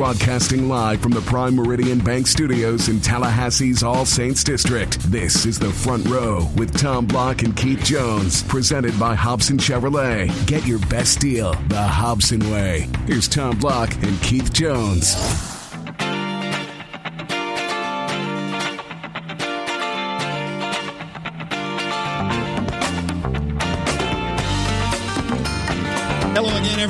Broadcasting live from the Prime Meridian Bank Studios in Tallahassee's All Saints District. This is the Front Row with Tom Block and Keith Jones, presented by Hobson Chevrolet. Get your best deal the Hobson way. Here's Tom Block and Keith Jones.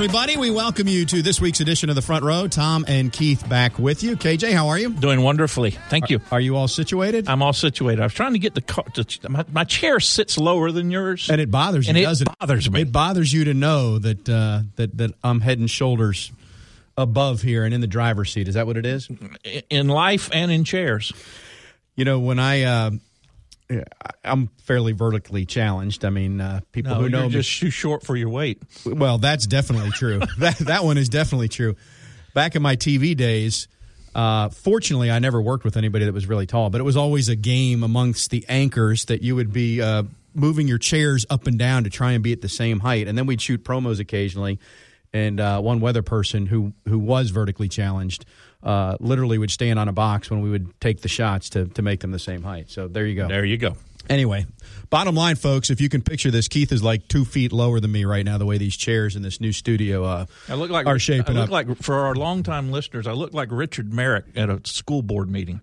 Everybody. We welcome you to this week's edition of the Front Row. Tom and Keith back with you. KJ, how are you? Doing wonderfully. Thank you. Are you all situated? I'm all situated. I was trying to get the car. To, my, my chair sits lower than yours, and it bothers you, and it doesn't bothers me. It bothers you to know that uh, that that I'm head and shoulders above here and in the driver's seat. Is that what it is? In life and in chairs. You know, when I. Uh, I'm fairly vertically challenged. I mean, uh, people no, who know you're just me, too short for your weight. Well, that's definitely true. that that one is definitely true. Back in my TV days, uh, fortunately, I never worked with anybody that was really tall, but it was always a game amongst the anchors that you would be uh, moving your chairs up and down to try and be at the same height, and then we'd shoot promos occasionally. And uh, one weather person who who was vertically challenged uh, literally would stand on a box when we would take the shots to, to make them the same height. So there you go. There you go. Anyway, bottom line, folks, if you can picture this, Keith is like two feet lower than me right now. The way these chairs in this new studio uh, I look like are shaping I look up. Like for our longtime listeners, I look like Richard Merrick at a school board meeting.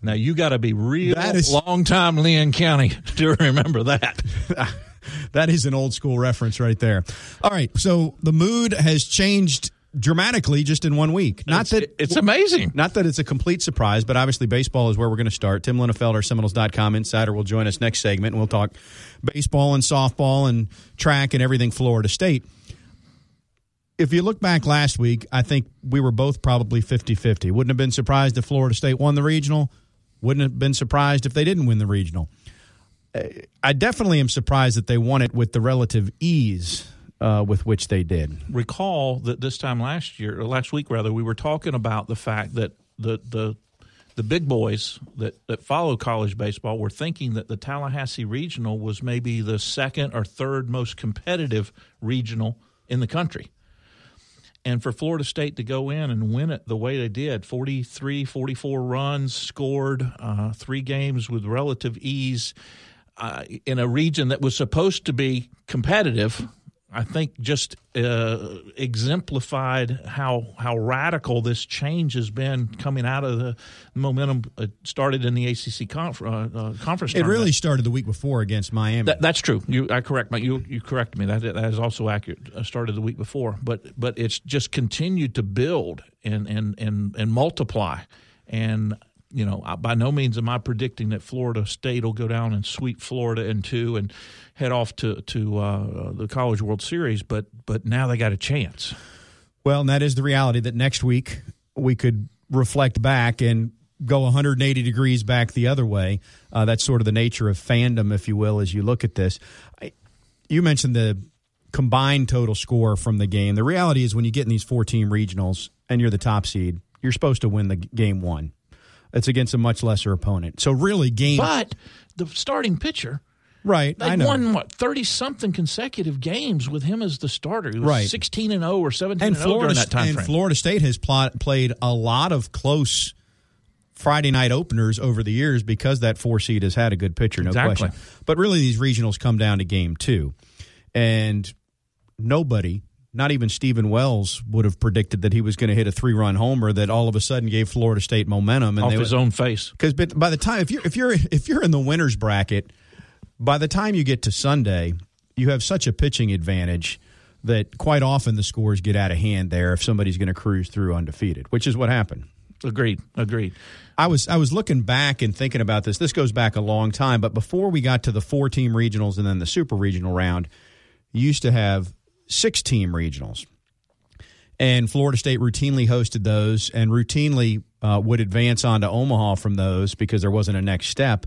Now you got to be real That is- long time Leon County to remember that. that is an old school reference right there. All right, so the mood has changed dramatically just in one week. Not It's- that it's amazing. Not that it's a complete surprise, but obviously baseball is where we're going to start. Tim Linafelt, Seminoles.com insider, will join us next segment, and we'll talk baseball and softball and track and everything Florida State. If you look back last week, I think we were both probably 50 50. Wouldn't have been surprised if Florida State won the regional. Wouldn't have been surprised if they didn't win the regional. I definitely am surprised that they won it with the relative ease uh, with which they did. recall that this time last year, or last week rather, we were talking about the fact that the the the big boys that, that follow college baseball were thinking that the Tallahassee regional was maybe the second or third most competitive regional in the country. And for Florida State to go in and win it the way they did 43, 44 runs, scored uh, three games with relative ease uh, in a region that was supposed to be competitive, I think just uh, exemplified how how radical this change has been coming out of the momentum uh, started in the ACC conf- uh, uh, conference. It really started the week before against Miami. That, that's true. You, I correct me. You, you correct me. That that is also accurate. I started the week before, but but it's just continued to build and and and and multiply. And you know, I- by no means am I predicting that Florida State will go down and sweep Florida in two and head off to to uh, the College World Series. But but now they got a chance. Well, and that is the reality that next week we could reflect back and go 180 degrees back the other way. Uh, that's sort of the nature of fandom, if you will, as you look at this. I, you mentioned the combined total score from the game. The reality is when you get in these four team regionals and you're the top seed, you're supposed to win the game one. It's against a much lesser opponent. So really, game But the starting pitcher. Right. They won what thirty something consecutive games with him as the starter. Was Right. sixteen and zero or seventeen and and oh zero Florida during that time and frame. Florida State has plot, played a lot of close Friday night openers over the years because that four seed has had a good pitcher, no Exactly. question. But really, these regionals come down to game two, and nobody. Not even Steven Wells would have predicted that he was going to hit a three-run homer that all of a sudden gave Florida State momentum. And off they, his own face. because by the time if you're if you're if you're in the winners bracket, by the time you get to Sunday, you have such a pitching advantage that quite often the scores get out of hand there if somebody's going to cruise through undefeated, which is what happened. Agreed. Agreed. I was I was looking back and thinking about this. This goes back a long time, but before we got to the four team regionals and then the super regional round, you used to have six team regionals. And Florida State routinely hosted those and routinely uh, would advance on to Omaha from those because there wasn't a next step.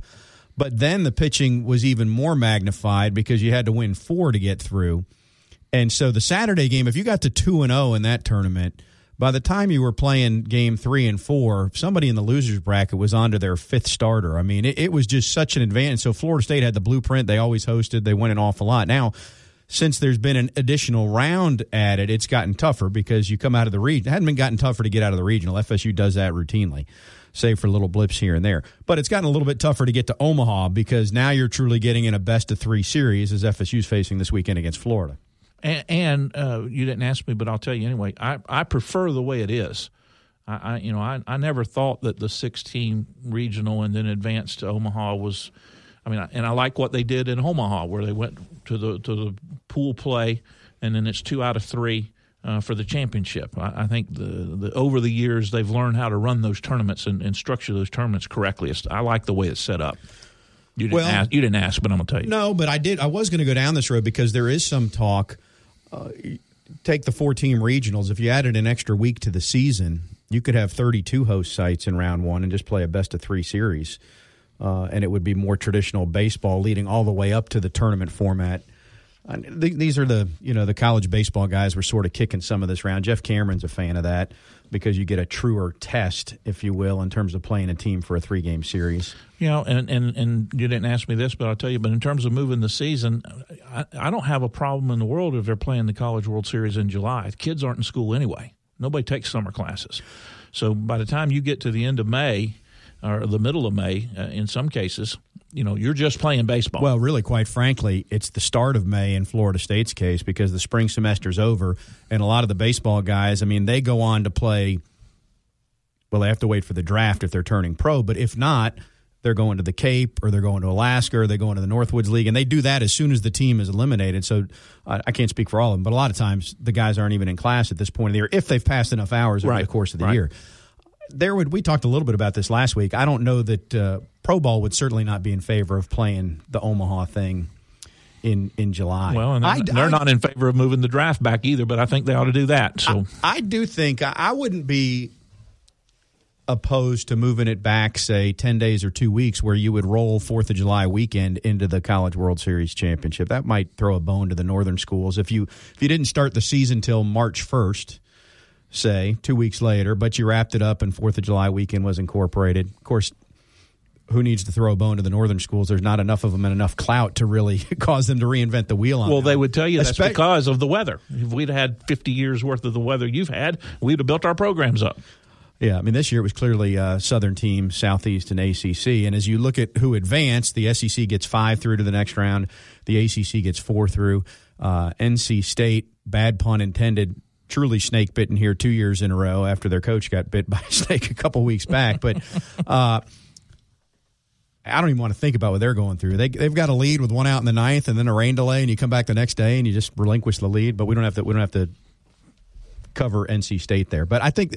But then the pitching was even more magnified because you had to win four to get through. And so the Saturday game, if you got to 2 and 0 in that tournament, by the time you were playing game three and four, somebody in the losers bracket was on to their fifth starter. I mean, it, it was just such an advantage. So Florida State had the blueprint. They always hosted. They won an awful lot. Now, since there's been an additional round added, it's gotten tougher because you come out of the region. It hadn't been gotten tougher to get out of the regional. FSU does that routinely, save for little blips here and there. But it's gotten a little bit tougher to get to Omaha because now you're truly getting in a best of three series as FSU's facing this weekend against Florida. And, and uh, you didn't ask me, but I'll tell you anyway. I, I prefer the way it is. I, I you know I, I never thought that the 16 regional and then advanced to Omaha was I mean, and I like what they did in Omaha, where they went to the to the pool play, and then it's two out of three uh, for the championship. I, I, think the, the over the years they've learned how to run those tournaments and, and structure those tournaments correctly. It's, I like the way it's set up. You didn't well, ask, you didn't ask, but I'm gonna tell you. No, but I did. I was going to go down this road because there is some talk. Uh, take the four team regionals. If you added an extra week to the season, you could have 32 host sites in round one and just play a best of three series uh, and it would be more traditional baseball, leading all the way up to the tournament format. Uh, th- these are the you know the college baseball guys were sort of kicking some of this around. Jeff Cameron's a fan of that because you get a truer test, if you will, in terms of playing a team for a three game series. You know, and, and and you didn't ask me this, but I'll tell you. But in terms of moving the season, I, I don't have a problem in the world if they're playing the College World Series in July. The kids aren't in school anyway. Nobody takes summer classes, so by the time you get to the end of May or the middle of May uh, in some cases, you know, you're just playing baseball. Well, really, quite frankly, it's the start of May in Florida State's case because the spring semester's over, and a lot of the baseball guys, I mean, they go on to play. Well, they have to wait for the draft if they're turning pro, but if not, they're going to the Cape or they're going to Alaska or they're going to the Northwoods League, and they do that as soon as the team is eliminated. So uh, I can't speak for all of them, but a lot of times the guys aren't even in class at this point of the year if they've passed enough hours over right. the course of the right. year there would we talked a little bit about this last week. I don't know that uh, pro ball would certainly not be in favor of playing the Omaha thing in in July. Well, and they're, I, they're I, not in favor of moving the draft back either, but I think they ought to do that. So I, I do think I wouldn't be opposed to moving it back, say ten days or two weeks, where you would roll Fourth of July weekend into the College World Series championship. That might throw a bone to the northern schools if you if you didn't start the season till March first say, two weeks later, but you wrapped it up and Fourth of July weekend was incorporated. Of course, who needs to throw a bone to the northern schools? There's not enough of them and enough clout to really cause them to reinvent the wheel on Well, them. they would tell you that's because of the weather. If we'd had 50 years worth of the weather you've had, we'd have built our programs up. Yeah, I mean, this year it was clearly uh, Southern team, Southeast, and ACC. And as you look at who advanced, the SEC gets five through to the next round, the ACC gets four through. Uh, NC State, bad pun intended, truly snake bitten here two years in a row after their coach got bit by a snake a couple weeks back. But uh, I don't even want to think about what they're going through. They they've got a lead with one out in the ninth, and then a rain delay, and you come back the next day and you just relinquish the lead. But we don't have to we don't have to cover NC State there. But I think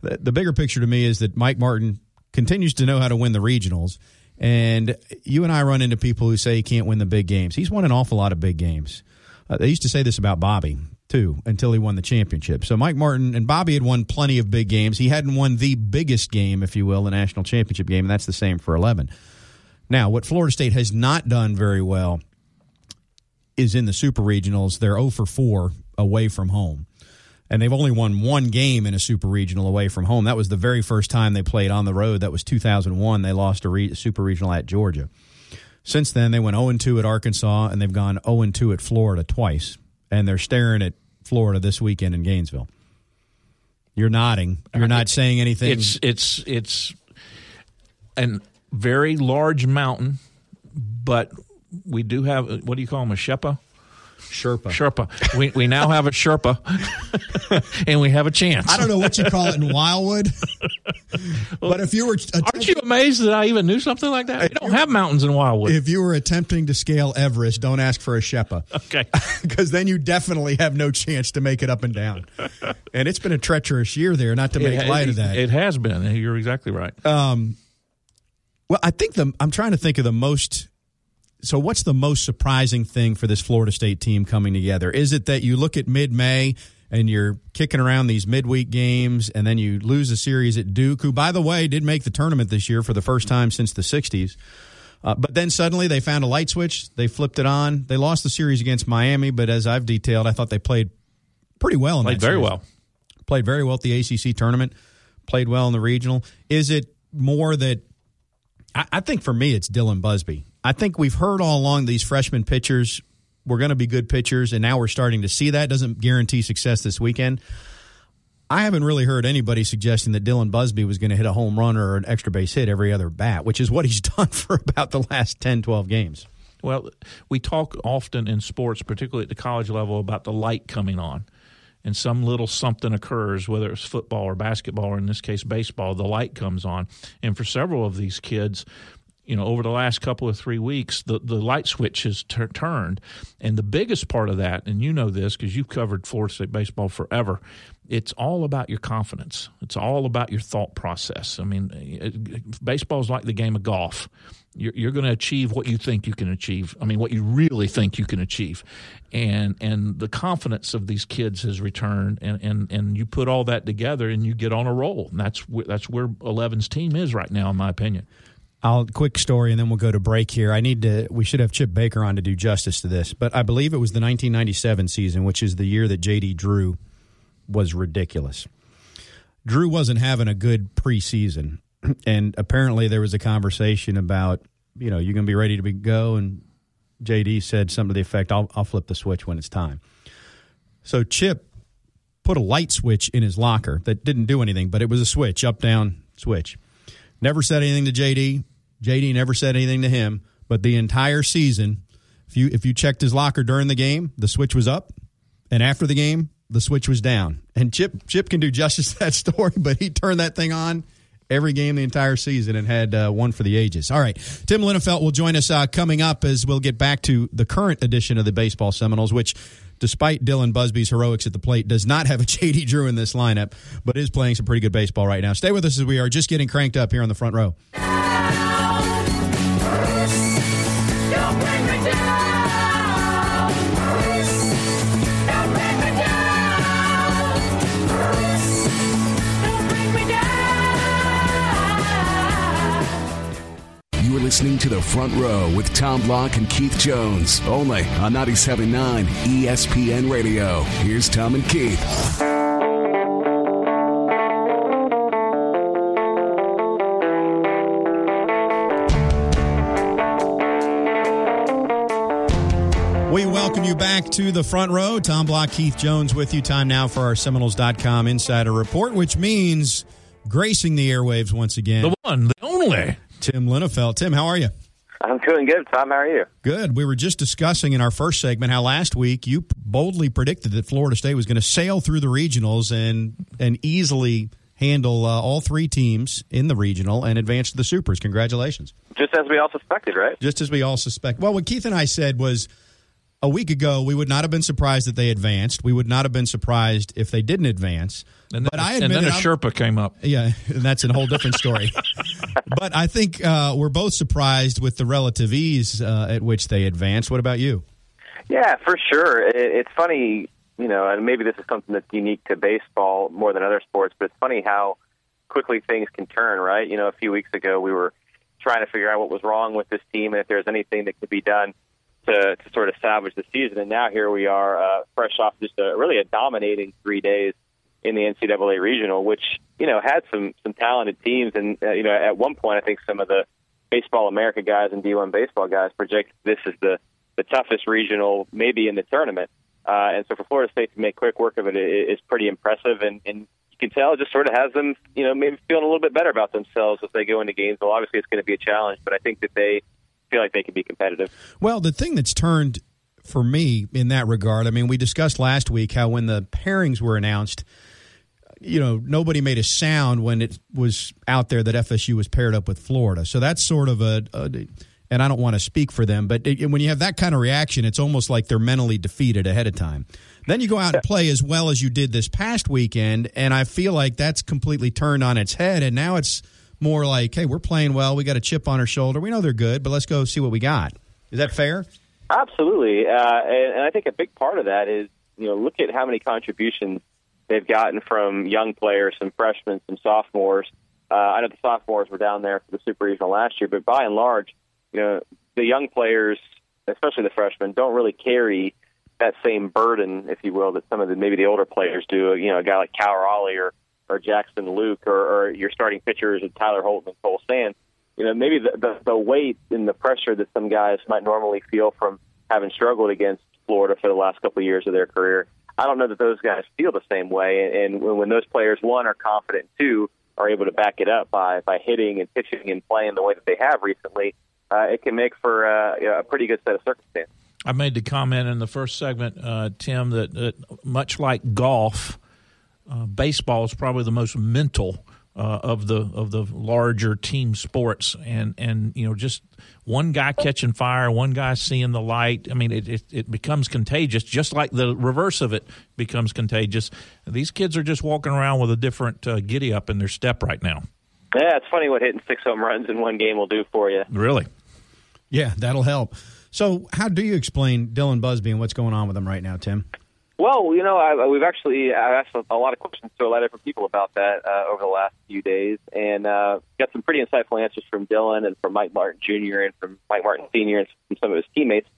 the, the bigger picture to me is that Mike Martin continues to know how to win the regionals. And you and I run into people who say he can't win the big games. He's won an awful lot of big games. Uh, they used to say this about Bobby too until he won the championship. So Mike Martin and Bobby had won plenty of big games. He hadn't won the biggest game, if you will, the national championship game, and that's the same for 11. Now, what Florida State has not done very well is in the super regionals. They're 0 for 4 away from home. And they've only won one game in a super regional away from home. That was the very first time they played on the road. That was 2001. They lost a re- super regional at Georgia. Since then, they went 0 2 at Arkansas, and they've gone 0 2 at Florida twice. And they're staring at Florida this weekend in Gainesville. You're nodding. You're uh, not saying anything. It's it's it's a very large mountain, but we do have what do you call them a Sherpa? Sherpa. Sherpa. We we now have a Sherpa, and we have a chance. I don't know what you call it in Wildwood, but if you were, aren't you amazed that I even knew something like that? We don't have mountains in Wildwood. If you were attempting to scale Everest, don't ask for a Sherpa. Okay, because then you definitely have no chance to make it up and down. And it's been a treacherous year there. Not to make it, light it, of that, it has been. You're exactly right. Um, well, I think the I'm trying to think of the most so what's the most surprising thing for this Florida State team coming together? Is it that you look at mid-May and you're kicking around these midweek games and then you lose a series at Duke, who by the way did make the tournament this year for the first time since the 60s. Uh, but then suddenly they found a light switch. They flipped it on. They lost the series against Miami, but as I've detailed, I thought they played pretty well in played very series. well. Played very well at the ACC tournament. Played well in the regional. Is it more that I, I think for me it's Dylan Busby. I think we've heard all along these freshman pitchers were going to be good pitchers, and now we're starting to see that. Doesn't guarantee success this weekend. I haven't really heard anybody suggesting that Dylan Busby was going to hit a home run or an extra base hit every other bat, which is what he's done for about the last 10, 12 games. Well, we talk often in sports, particularly at the college level, about the light coming on. And some little something occurs, whether it's football or basketball, or in this case, baseball, the light comes on. And for several of these kids, you know, over the last couple of three weeks, the, the light switch has ter- turned. And the biggest part of that, and you know this because you've covered Florida State baseball forever, it's all about your confidence. It's all about your thought process. I mean, baseball is like the game of golf. You're, you're going to achieve what you think you can achieve. I mean, what you really think you can achieve, and and the confidence of these kids has returned, and and and you put all that together, and you get on a roll. And that's that's where 11's team is right now, in my opinion. I'll quick story and then we'll go to break here. I need to we should have Chip Baker on to do justice to this, but I believe it was the 1997 season, which is the year that JD Drew was ridiculous. Drew wasn't having a good preseason, and apparently there was a conversation about, you know, you're going to be ready to be, go, and JD said something to the effect, "I'll I'll flip the switch when it's time." So Chip put a light switch in his locker that didn't do anything, but it was a switch, up down switch. Never said anything to JD. JD never said anything to him, but the entire season, if you if you checked his locker during the game, the switch was up, and after the game, the switch was down. And Chip Chip can do justice to that story, but he turned that thing on every game the entire season and had uh, one for the ages. All right, Tim Linafelt will join us uh, coming up as we'll get back to the current edition of the Baseball Seminoles, which, despite Dylan Busby's heroics at the plate, does not have a J.D. Drew in this lineup, but is playing some pretty good baseball right now. Stay with us as we are just getting cranked up here on the front row. Listening to the front row with Tom Block and Keith Jones, only on 97.9 ESPN Radio. Here's Tom and Keith. We welcome you back to the front row. Tom Block, Keith Jones with you. Time now for our Seminoles.com insider report, which means gracing the airwaves once again. The one, the only. Tim Linafelt. Tim, how are you? I'm doing good, Tom. How are you? Good. We were just discussing in our first segment how last week you boldly predicted that Florida State was going to sail through the regionals and and easily handle uh, all three teams in the regional and advance to the supers. Congratulations. Just as we all suspected, right? Just as we all suspect. Well, what Keith and I said was a week ago we would not have been surprised that they advanced. We would not have been surprised if they didn't advance. And then, but I and then a I'm- Sherpa came up. Yeah, and that's a whole different story. but I think uh, we're both surprised with the relative ease uh, at which they advanced. What about you? Yeah, for sure. It, it's funny, you know, and maybe this is something that's unique to baseball more than other sports, but it's funny how quickly things can turn, right? You know, a few weeks ago we were trying to figure out what was wrong with this team and if there's anything that could be done to, to sort of salvage the season. And now here we are, uh, fresh off just a really a dominating three days in the NCAA regional, which you know had some some talented teams. And uh, you know, at one point, I think some of the Baseball America guys and D1 baseball guys project this is the the toughest regional maybe in the tournament. Uh, and so for Florida State to make quick work of it is pretty impressive. And, and you can tell it just sort of has them, you know, maybe feeling a little bit better about themselves as they go into games. Well, obviously it's going to be a challenge, but I think that they feel like they can be competitive. Well, the thing that's turned for me in that regard, I mean, we discussed last week how when the pairings were announced, you know, nobody made a sound when it was out there that FSU was paired up with Florida. So that's sort of a, a and I don't want to speak for them, but it, when you have that kind of reaction, it's almost like they're mentally defeated ahead of time. Then you go out and play as well as you did this past weekend, and I feel like that's completely turned on its head, and now it's more like, hey, we're playing well, we got a chip on our shoulder, we know they're good, but let's go see what we got. Is that fair? Absolutely, uh, and, and I think a big part of that is you know look at how many contributions they've gotten from young players, some freshmen, some sophomores. Uh, I know the sophomores were down there for the super regional last year, but by and large, you know the young players, especially the freshmen, don't really carry that same burden, if you will, that some of the maybe the older players do. You know, a guy like Cal Raleigh or or Jackson Lueck or, or your starting pitchers and Tyler Holton and Cole Sands. You know, maybe the, the the weight and the pressure that some guys might normally feel from having struggled against Florida for the last couple of years of their career. I don't know that those guys feel the same way. And when those players, one, are confident, two, are able to back it up by by hitting and pitching and playing the way that they have recently, uh, it can make for uh, a pretty good set of circumstances. I made the comment in the first segment, uh, Tim, that, that, much like golf, uh, baseball is probably the most mental uh, of the of the larger team sports, and and you know just one guy catching fire, one guy seeing the light. I mean, it, it, it becomes contagious, just like the reverse of it becomes contagious. These kids are just walking around with a different uh, giddy up in their step right now. Yeah, it's funny what hitting six home runs in one game will do for you. Really? Yeah, that'll help. So, how do you explain Dylan Busby and what's going on with him right now, Tim? Well, you know, I, we've actually asked a lot of questions to a lot of different people about that uh, over the last few days, and uh, got some pretty insightful answers from Dylan and from Mike Martin Jr. and from Mike Martin Sr. and from some of his teammates.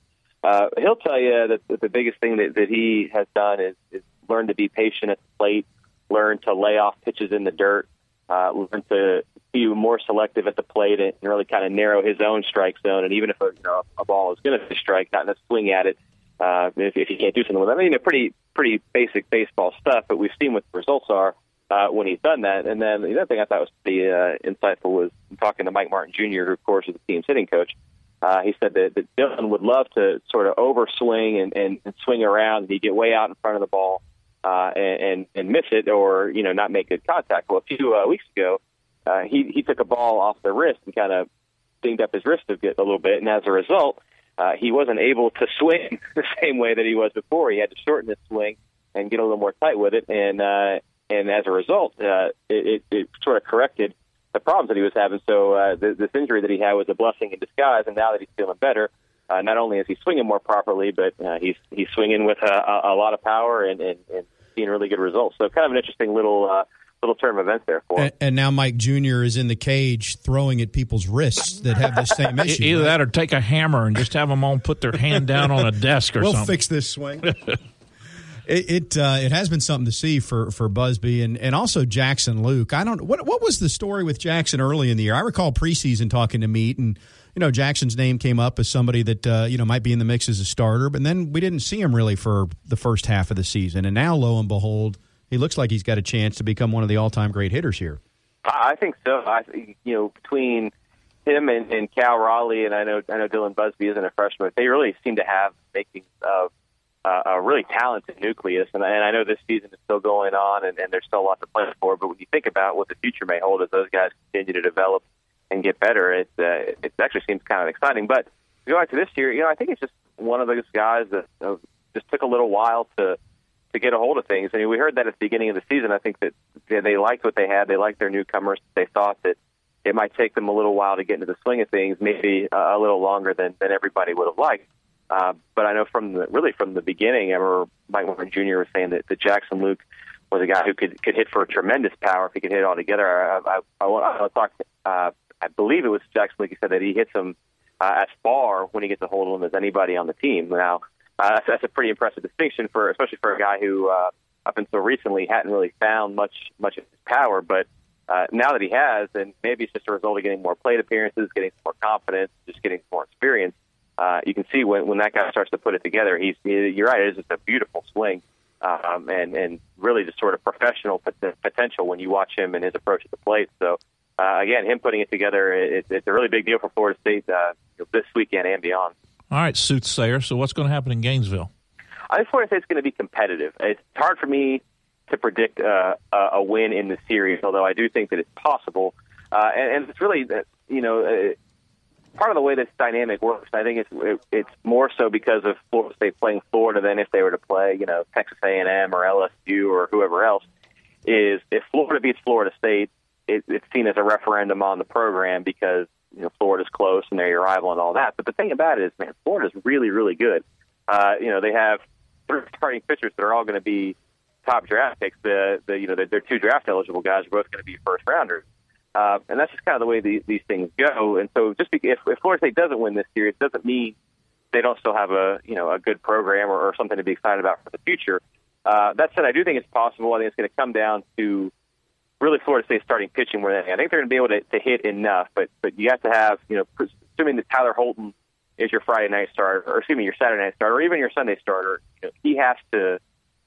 Uh, he'll tell you that, that the biggest thing that, that he has done is, is learn to be patient at the plate, learn to lay off pitches in the dirt, uh, learn to be more selective at the plate, and really kind of narrow his own strike zone. And even if a, you know, a ball is going to strike, not to swing at it uh, if, if he can't do something with it. I mean, pretty pretty basic baseball stuff, but we've seen what the results are uh, when he's done that. And then the other thing I thought was pretty uh, insightful was talking to Mike Martin Jr., who of course is the team's hitting coach. Uh, he said that, that Dylan would love to sort of overswing and, and, and swing around, and he'd get way out in front of the ball uh, and, and and miss it, or you know not make good contact. Well, a few uh, weeks ago, uh, he he took a ball off the wrist and kind of dinged up his wrist a, a little bit, and as a result, uh, he wasn't able to swing the same way that he was before. He had to shorten his swing and get a little more tight with it, and uh, and as a result, uh, it, it, sort of corrected the problems that he was having. So uh, th- this injury that he had was a blessing in disguise, and now that he's feeling better, uh, not only is he swinging more properly, but uh, he's he's swinging with a, a, a lot of power and, and, and seeing really good results. So kind of an interesting little. Uh, little term event there for. And, and, now Mike Jr. is in the cage throwing at people's wrists that have the same issue. Either right? that or take a hammer and just have them all put their hand down on a desk or we'll something. We'll fix this swing. It it, uh, it, has been something to see for, for Busby and, and also Jackson Lueck. I don't what what was the story with Jackson early in the year? I recall preseason talking to Meat and you know Jackson's name came up as somebody that uh, you know might be in the mix as a starter, but then we didn't see him really for the first half of the season, and now lo and behold, he looks like he's got a chance to become one of the all time great hitters here. I think so. I you know between him and, and Cal Raleigh, and I know I know Dylan Busby isn't a freshman, they really seem to have makings of uh, a really talented nucleus. And, and I know this season is still going on, and, and there's still a lot to play for. But when you think about what the future may hold as those guys continue to develop and get better, it uh, it actually seems kind of exciting. But to go back to this year, you know, I think it's just one of those guys that uh, just took a little while to to get a hold of things. I mean, we heard that at the beginning of the season. I think that they liked what they had. They liked their newcomers. They thought that it might take them a little while to get into the swing of things, maybe a little longer than than everybody would have liked. Uh, but I know from the really from the beginning, I remember Mike Martin Jr. was saying that, that Jackson Lueck was a guy who could could hit for a tremendous power if he could hit it all together. I I, I, I, I talk. Uh, I believe it was Jackson Lueck. He said that he hits them uh, as far when he gets a hold of them as anybody on the team. Now uh, that's, a pretty impressive distinction for especially for a guy who uh, up until recently hadn't really found much much of his power, but. Uh, now that he has, and maybe it's just a result of getting more plate appearances, getting some more confidence, just getting some more experience uh, you can see when when that guy starts to put it together, he's you're right. It is just a beautiful swing, um, and and really just sort of professional potential when you watch him and his approach at the plate. So uh, again, him putting it together, it, it's a really big deal for Florida State uh, this weekend and beyond. All right, soothsayer. So what's going to happen in Gainesville? I just want to say it's going to be competitive. It's hard for me to predict uh, a win in the series, although I do think that it's possible. Uh, and, and it's really, uh, you know, uh, part of the way this dynamic works, I think it's it, it's more so because of Florida State playing Florida than if they were to play, you know, Texas A&M or LSU or whoever else. Is if Florida beats Florida State, it, it's seen as a referendum on the program because you know Florida's close and they're your rival and all that. But the thing about it is, man, Florida's really, really good. Uh, you know, they have three starting pitchers that are all going to be top draft picks. The the you know they're two draft eligible guys are both going to be first rounders. Uh, and that's just kind of the way the, these things go. And so, just because, if, if Florida State doesn't win this series, doesn't mean they don't still have a you know a good program or, or something to be excited about for the future. Uh, that said, I do think it's possible. I think it's going to come down to really Florida State starting pitching more than. I think they're going to be able to, to hit enough, but but you have to have you know assuming that Tyler Holton is your Friday night starter, or excuse me, your Saturday night starter, or even your Sunday starter, you know, he has to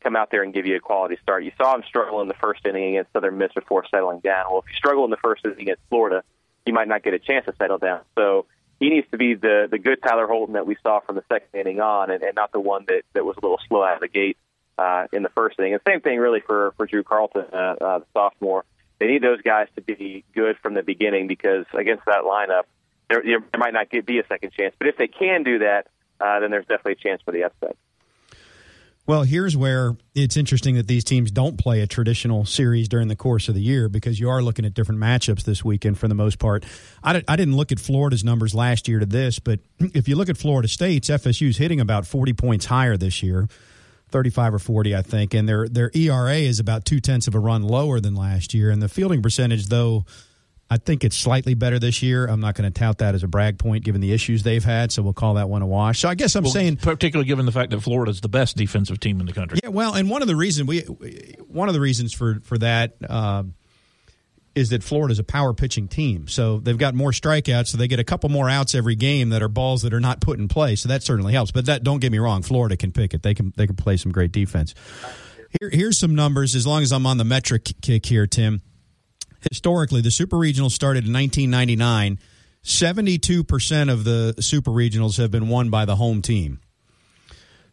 come out there and give you a quality start. You saw him struggle in the first inning against Southern Miss before settling down. Well, if you struggle in the first inning against Florida, you might not get a chance to settle down. So he needs to be the the good Tyler Holton that we saw from the second inning on, and, and not the one that that was a little slow out of the gate uh, in the first inning. And same thing really for for Drew Carlton, uh, uh, the sophomore. They need those guys to be good from the beginning because against that lineup, there, there might not be a second chance. But if they can do that, uh, then there's definitely a chance for the upset. Well, here's where it's interesting that these teams don't play a traditional series during the course of the year because you are looking at different matchups this weekend for the most part. I, I didn't look at Florida's numbers last year to this, but if you look at Florida State's, FSU's hitting about 40 points higher this year. 35 or 40, I think, and their their ERA is about two tenths of a run lower than last year, and the fielding percentage, though, I think it's slightly better this year. I'm not going to tout that as a brag point given the issues they've had, so we'll call that one a wash. So I guess I'm well, saying, particularly given the fact that Florida's the best defensive team in the country. Yeah, well, and one of the reasons we, one of the reasons for for that. Uh, is that Florida's a power pitching team. So they've got more strikeouts, so they get a couple more outs every game that are balls that are not put in play. So that certainly helps. But that don't get me wrong, Florida can pick it. They can they can play some great defense. Here, here's some numbers. As long as I'm on the metric kick here, Tim. Historically, the Super Regionals started in 1999. 72% of the Super Regionals have been won by the home team.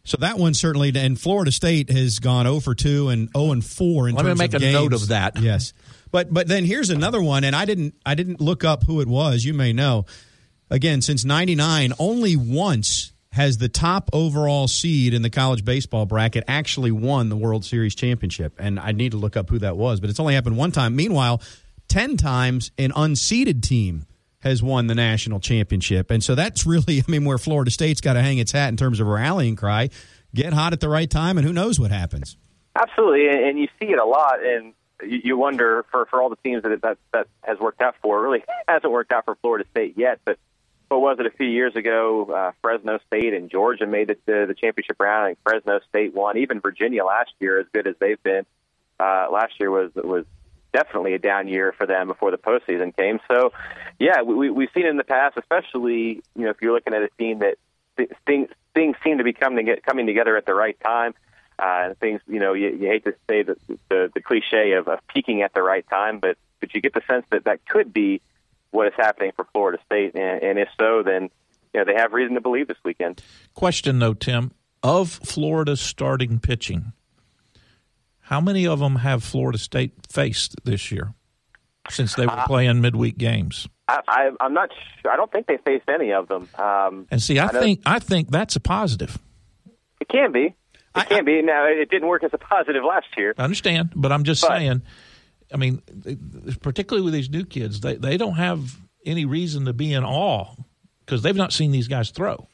So that one certainly, and Florida State has gone 0 for 2 and 0 and 4 in Let terms me make of a games. note of that. Yes. But but then here's another one, and I didn't I didn't look up who it was. You may know. Again, since '99, only once has the top overall seed in the college baseball bracket actually won the World Series championship, and I need to look up who that was. But it's only happened one time. Meanwhile, ten times an unseeded team has won the national championship, and so that's really I mean where Florida State's got to hang its hat in terms of rallying cry. Get hot at the right time, and who knows what happens. Absolutely, and you see it a lot, and you wonder for for all the teams that that that has worked out for. Really hasn't worked out for Florida State yet, but what was it a few years ago? Uh, Fresno State and Georgia made it to the championship round, and Fresno State won. Even Virginia last year, as good as they've been, uh, last year was was definitely a down year for them before the postseason came. So, yeah, we, we've seen in the past, especially you know if you're looking at a team that things things seem to be coming coming together at the right time uh, and things. You know, you, you hate to say the, the the cliche of, of peaking at the right time, but but you get the sense that that could be what is happening for Florida State, and, and if so, then you know they have reason to believe this weekend. Question though, Tim, of Florida's starting pitching, how many of them have Florida State faced this year since they were uh, playing midweek games? I, I'm not. Sure. I don't think they faced any of them. Um, and see, I, I think I think that's a positive. It can be. It I, can be. Now, it didn't work as a positive last year. I understand, but I'm just but, saying. I mean, particularly with these new kids, they they don't have any reason to be in awe because they've not seen these guys throw.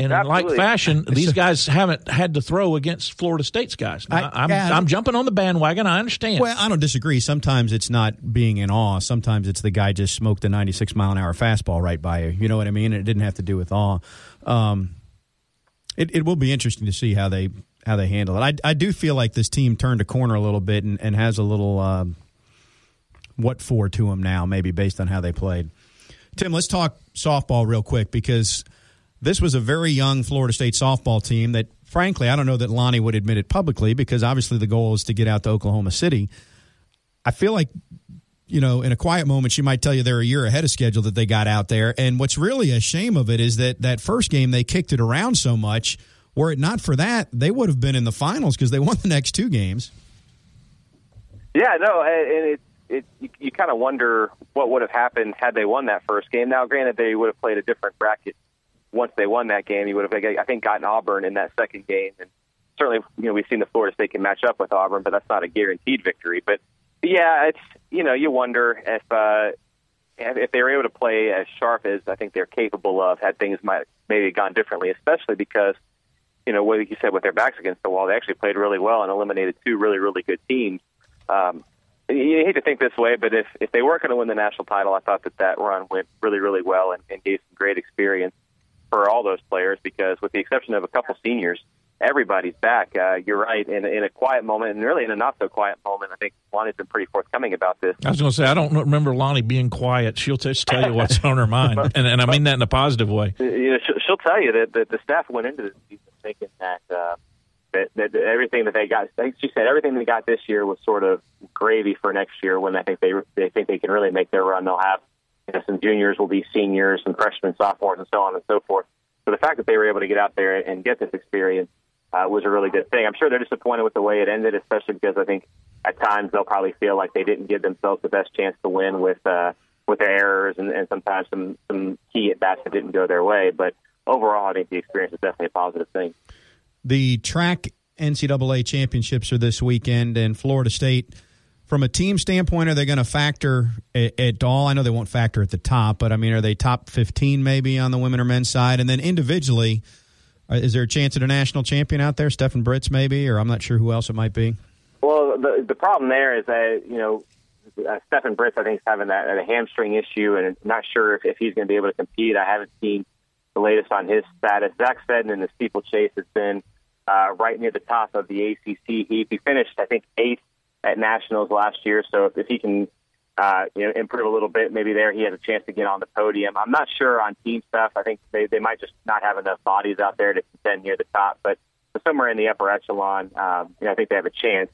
And Absolutely. in like fashion, these guys haven't had to throw against Florida State's guys. I, am I'm, I'm jumping on the bandwagon. I understand. Well, I don't disagree. Sometimes it's not being in awe. Sometimes it's the guy just smoked a 96 mile an hour fastball right by you. You know what I mean? It didn't have to do with awe. Um, it, it will be interesting to see how they how they handle it. I, I do feel like this team turned a corner a little bit and, and has a little uh, what for to them now, maybe based on how they played. Tim, let's talk softball real quick because this was a very young Florida State softball team that, frankly, I don't know that Lonni would admit it publicly because obviously the goal is to get out to Oklahoma City. I feel like, you know, in a quiet moment, she might tell you they're a year ahead of schedule that they got out there. And what's really a shame of it is that that first game they kicked it around so much were it not for that, they would have been in the finals because they won the next two games. Yeah, no, and it, it you, you kind of wonder what would have happened had they won that first game. Now, granted, they would have played a different bracket once they won that game. You would have, I think, gotten Auburn in that second game, and certainly, you know, we've seen the Florida State can match up with Auburn, but that's not a guaranteed victory. But yeah, it's you know, you wonder if uh, if they were able to play as sharp as I think they're capable of, had things might maybe gone differently, especially because you know, what you said with their backs against the wall, they actually played really well and eliminated two really, really good teams. Um, you hate to think this way, but if if they weren't going to win the national title, I thought that that run went really, really well and, and gave some great experience for all those players. Because with the exception of a couple seniors, everybody's back. Uh, you're right. In, in a quiet moment, and really in a not so quiet moment, I think Lonni's been pretty forthcoming about this. I was going to say I don't remember Lonni being quiet. She'll just tell you what's on her mind, and, and I mean that in a positive way. You know, she'll, she'll tell you that, that the staff went into this season thinking that, uh, that that everything that they got. Think she said everything they got this year was sort of gravy for next year. When I think they they think they can really make their run, they'll have you know, some juniors will be seniors, some freshmen, sophomores, and so on and so forth. So the fact that they were able to get out there and get this experience uh, was a really good thing. I'm sure they're disappointed with the way it ended, especially because I think at times they'll probably feel like they didn't give themselves the best chance to win with uh, with their errors and, and sometimes some some key at bats that didn't go their way. But overall, I think the experience is definitely a positive thing. The track NCAA championships are this weekend, and Florida State. From a team standpoint, are they going to factor at, all? I know they won't factor at the top, but I mean, are they top 15 maybe on the women or men's side? And then individually, uh, is there a chance at a national champion out there? Stefan Britz, maybe, or I'm not sure who else it might be. Well, the the problem there is that you know uh, Stefan Britz, I think, is having that a hamstring issue, and not sure if, if he's going to be able to compete. I haven't seen the latest on his status. Zach Seddon in the steeplechase has been uh, right near the top of the ACC heap. He finished, I think, eighth at nationals last year. So if, if he can, uh, you know, improve a little bit, maybe there he has a chance to get on the podium. I'm not sure on team stuff. I think they they might just not have enough bodies out there to contend near the top, but somewhere in the upper echelon, um, you know, I think they have a chance.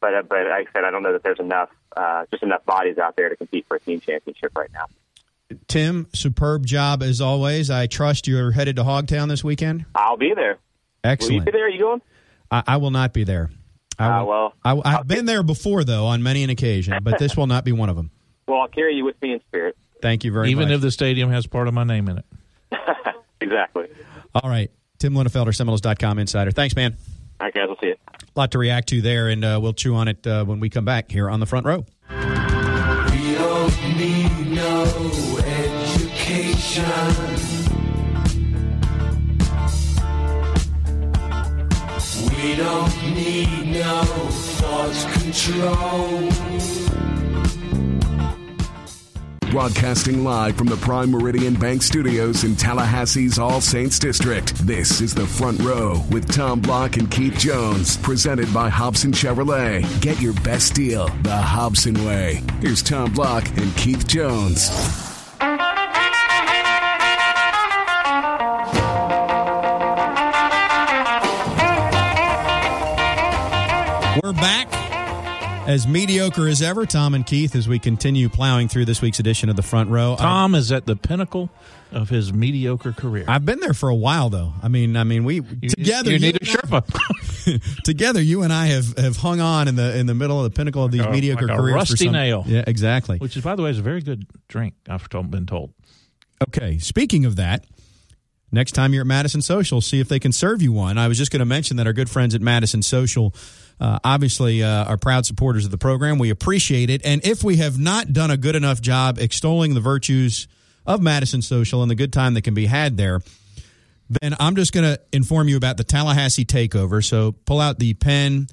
But uh, but like I said, I don't know that there's enough uh, just enough bodies out there to compete for a team championship right now. Tim, superb job as always. I trust you're headed to Hogtown this weekend. I'll be there. Excellent. Will you be there? Are you going? I, I will not be there. I Uh, well, I, have been there before, though, on many an occasion, but this will not be one of them. Well, I'll carry you with me in spirit. Thank you very Even much. Even if the stadium has part of my name in it. exactly. All right. Tim Linafelt, Seminoles.com insider. Thanks, man. All right, guys. We'll see you. A lot to react to there, and uh, we'll chew on it uh, when we come back here on the front row. We don't need no thought control. Broadcasting live from the Prime Meridian Bank Studios in Tallahassee's All Saints District. This is the Front Row with Tom Block and Keith Jones, presented by Hobson Chevrolet. Get your best deal the Hobson way. Here's Tom Block and Keith Jones. We're back as mediocre as ever, Tom and Keith, as we continue plowing through this week's edition of the Front Row. Tom is at the pinnacle of his mediocre career. I've been there for a while, though. I mean, I mean, we You- together. you need a I- Sherpa. together, you and I have, have hung on in the in the middle of the pinnacle of these Like mediocre like a careers. for rusty some- nail. Yeah, exactly. Which is, by the way, is a very good drink. I've been told. Okay, speaking of that, next time you're at Madison Social, see if they can serve you one. I was just going to mention that our good friends at Madison Social uh, obviously uh, are proud supporters of the program. We appreciate it. And if we have not done a good enough job extolling the virtues of Madison Social and the good time that can be had there, then I'm just going to inform you about the Tallahassee takeover. So pull out the pen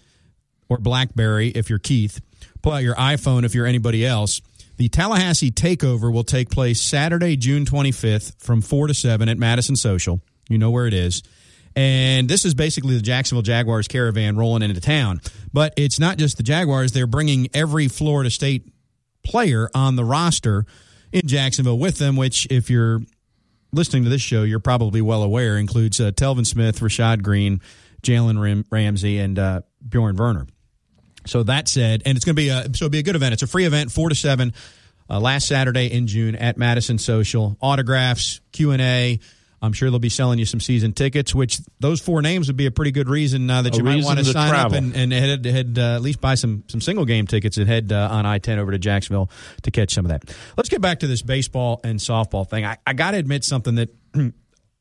or Blackberry if you're Keith. Pull out your iPhone if you're anybody else. The Tallahassee takeover will take place Saturday, June 25th from 4 to 7 at Madison Social. You know where it is. And this is basically the Jacksonville Jaguars caravan rolling into town. But it's not just the Jaguars, they're bringing every Florida State player on the roster in Jacksonville with them, which, if you're listening to this show, you're probably well aware, includes uh, Telvin Smith, Rashad Greene, Jalen Ram- Ramsey, and uh, Bjorn Werner. So that said, and it's going to be a so it'll be a good event. It's a free event, four to seven, uh, last Saturday in June at Madison Social. Autographs, Q and A. I'm sure they'll be selling you some season tickets, which those four names would be a pretty good reason uh, that A you might want to sign up and, and head, head uh, at least buy some some single game tickets and head uh, on I-10 over to Jacksonville to catch some of that. Let's get back to this baseball and softball thing. I, I got to admit something that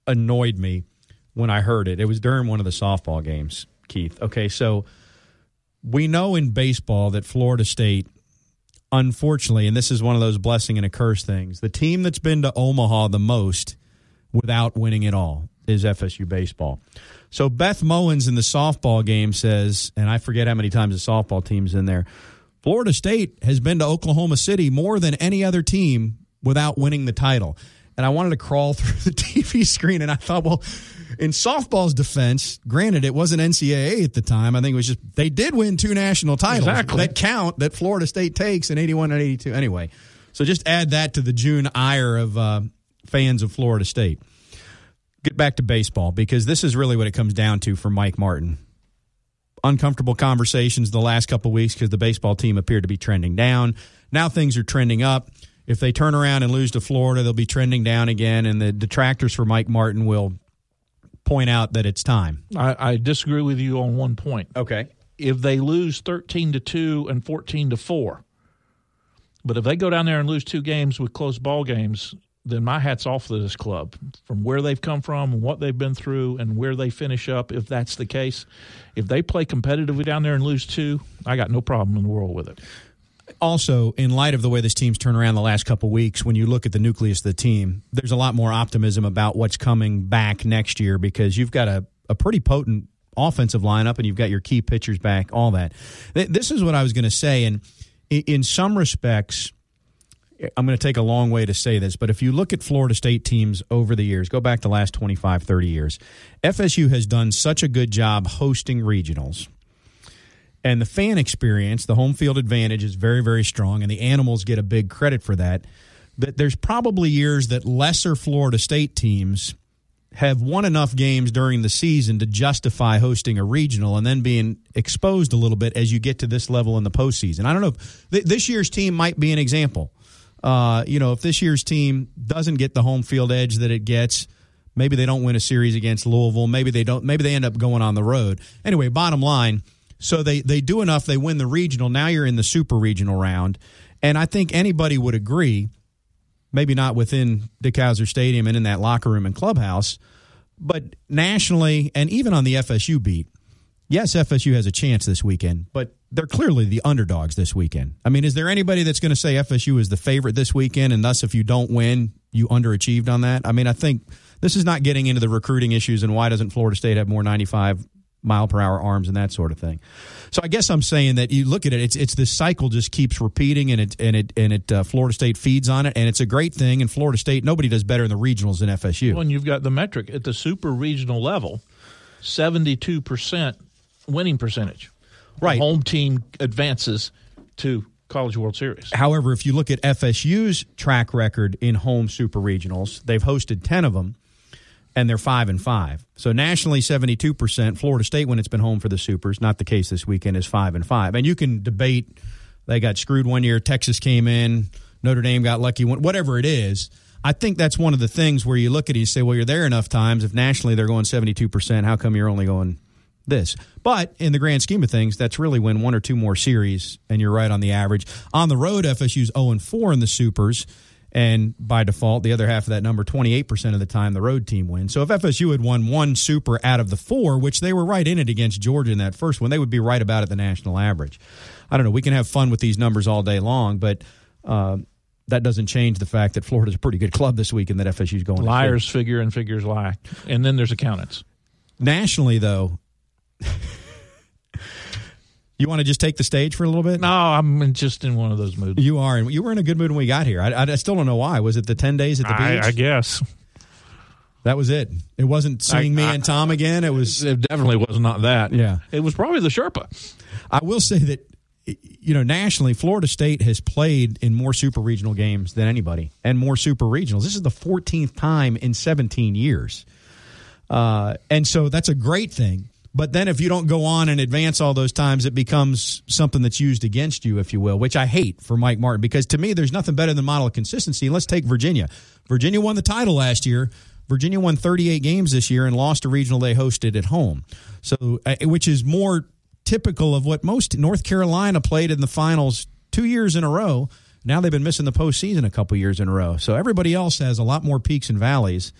annoyed me when I heard it. It was during one of the softball games, Keith. Okay, so we know in baseball that Florida State, unfortunately, and this is one of those blessing and a curse things, the team that's been to Omaha the most without winning it all is FSU baseball. So Beth Mowins in the softball game says, and I forget how many times the softball team's in there. Florida State has been to Oklahoma City more than any other team without winning the title. and I wanted to crawl through the TV screen, and I thought, well, in softball's defense, granted it wasn't NCAA at the time. I think it was just they did win two national titles Exactly. that count that Florida State takes in eighty-one and eighty-two. Anyway, so just add that to the June ire of uh, fans of Florida State. Get back to baseball because this is really what it comes down to for Mike Martin uncomfortable conversations the last couple of weeks because the baseball team appeared to be trending down. Now things are trending up. If they turn around and lose to Florida, they'll be trending down again, and the detractors for Mike Martin will point out that it's time. I, I disagree with you on one point. Okay. If they lose thirteen to two and fourteen to four, but if they go down there and lose two games with close ball games, then my hat's off to this club from where they've come from and what they've been through and where they finish up. If that's the case, if they play competitively down there and lose two, I got no problem in the world with it. Also, in light of the way this team's turned around the last couple weeks, when you look at the nucleus of the team, there's a lot more optimism about what's coming back next year because you've got a, a pretty potent offensive lineup and you've got your key pitchers back, all that. This is what I was going to say. And in some respects, I'm going to take a long way to say this, but if you look at Florida State teams over the years, go back the last 25, 30 years, FSU has done such a good job hosting regionals. And the fan experience, the home field advantage is very, very strong, and the animals get a big credit for that. That there's probably years that lesser Florida State teams have won enough games during the season to justify hosting a regional and then being exposed a little bit as you get to this level in the postseason. I don't know if th- this year's team might be an example. Uh, you know, if this year's team doesn't get the home field edge that it gets, maybe they don't win a series against Louisville. Maybe they don't. Maybe they end up going on the road. Anyway, bottom line, so they they do enough. They win the regional. Now you're in the super regional round, and I think anybody would agree. Maybe not within Dick Howser Stadium and in that locker room and clubhouse, but nationally and even on the FSU beat, yes, FSU has a chance this weekend, but they're clearly the underdogs this weekend. I mean, is there anybody that's going to say FSU is the favorite this weekend, and thus if you don't win, you underachieved on that? I mean, I think this is not getting into the recruiting issues and why doesn't Florida State have more 95 mile per hour arms and that sort of thing. So I guess I'm saying that you look at it, it's it's this cycle just keeps repeating, and it and it and it uh, Florida State feeds on it, and it's a great thing. And Florida State, nobody does better in the regionals than FSU. When you've got the metric at the super regional level, seventy-two percent winning percentage. Right. The home team advances to College World Series. However, if you look at FSU's track record in home super regionals, they've hosted 10 of them and they're 5 and 5. So nationally 72%, Florida State when it's been home for the supers, not the case this weekend is 5 and 5. And you can debate they got screwed one year, Texas came in, Notre Dame got lucky whatever it is. I think that's one of the things where you look at it and you say, well, you're there enough times. If nationally they're going 72%, how come you're only going this. But in the grand scheme of things, that's really when one or two more series, and you're right on the average. On the road, FSU's 0 and 4 in the supers, and by default, the other half of that number, 28% of the time, the road team wins. So if FSU had won one super out of the four, which they were right in it against Georgia in that first one, they would be right about at the national average. I don't know. We can have fun with these numbers all day long, but. Uh, that doesn't change the fact that Florida's a pretty good club this week and that FSU's going to Liars figure and figures lie. And then there's accountants. nationally though you want to just take the stage for a little bit No, I'm just in one of those moods. you are and you were in a good mood when we got here I, I still don't know why was it the 10 days at the I, beach I guess. that was it it wasn't seeing me I- and tom again it was It definitely was not that. Yeah. It was probably the Sherpa. i will say that you know nationally florida state has played in more super regional games than anybody and more super regionals this is the 14th time in 17 years Uh, and so that's a great thing. But then if you don't go on and advance all those times, it becomes something that's used against you, if you will, which I hate for Mike Martin because to me, there's nothing better than model consistency. And let's take Virginia. Virginia won the title last year. Virginia won 38 games this year and lost a regional they hosted at home. So, uh, which is more typical of what most North Carolina played in the finals two years in a row. Now they've been missing the postseason a couple years in a row. So everybody else has a lot more peaks and valleys.